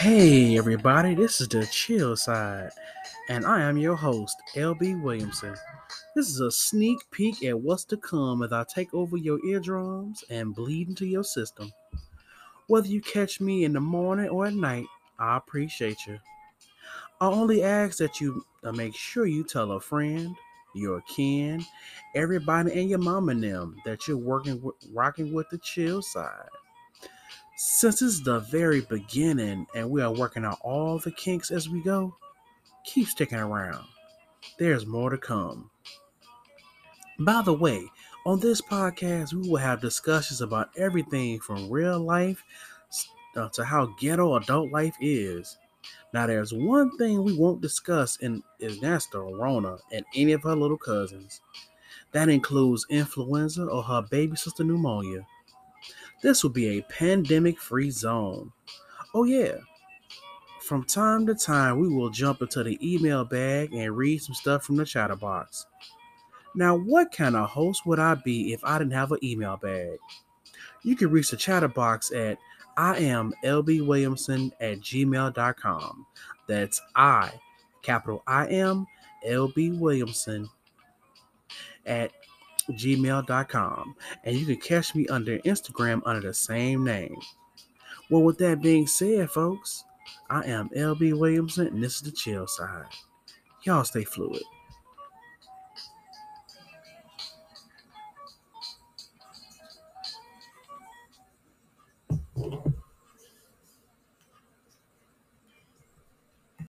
Hey, everybody, this is the Chyllcide, and I am your host, LB Williamson. This is a sneak peek at what's to come as I take over your eardrums and bleed into your system. Whether you catch me in the morning or at night, I appreciate you. I only ask that you uh, make sure you tell a friend, your kin, everybody, and your mom and them that you're working, with, rocking with the Chyllcide. Since it's the very beginning and we are working out all the kinks as we go, keep sticking around. There's more to come. By the way, on this podcast, we will have discussions about everything from real life uh, to how ghetto adult life is. Now, there's one thing we won't discuss, and is that's the Rona and any of her little cousins. That includes influenza or her baby sister pneumonia. This will be a pandemic free zone. Oh, yeah. From time to time, we will jump into the email bag and read some stuff from the chatterbox. Now, what kind of host would I be if I didn't have an email bag? You can reach the chatterbox at I am LB Williamson at gmail.com. That's I, capital I am LB Williamson at gmail.com. And you can catch me under Instagram under the same name. Well, with that being said, folks, I am LB Williamson, and this is the Chyllcide. Y'all stay fluid.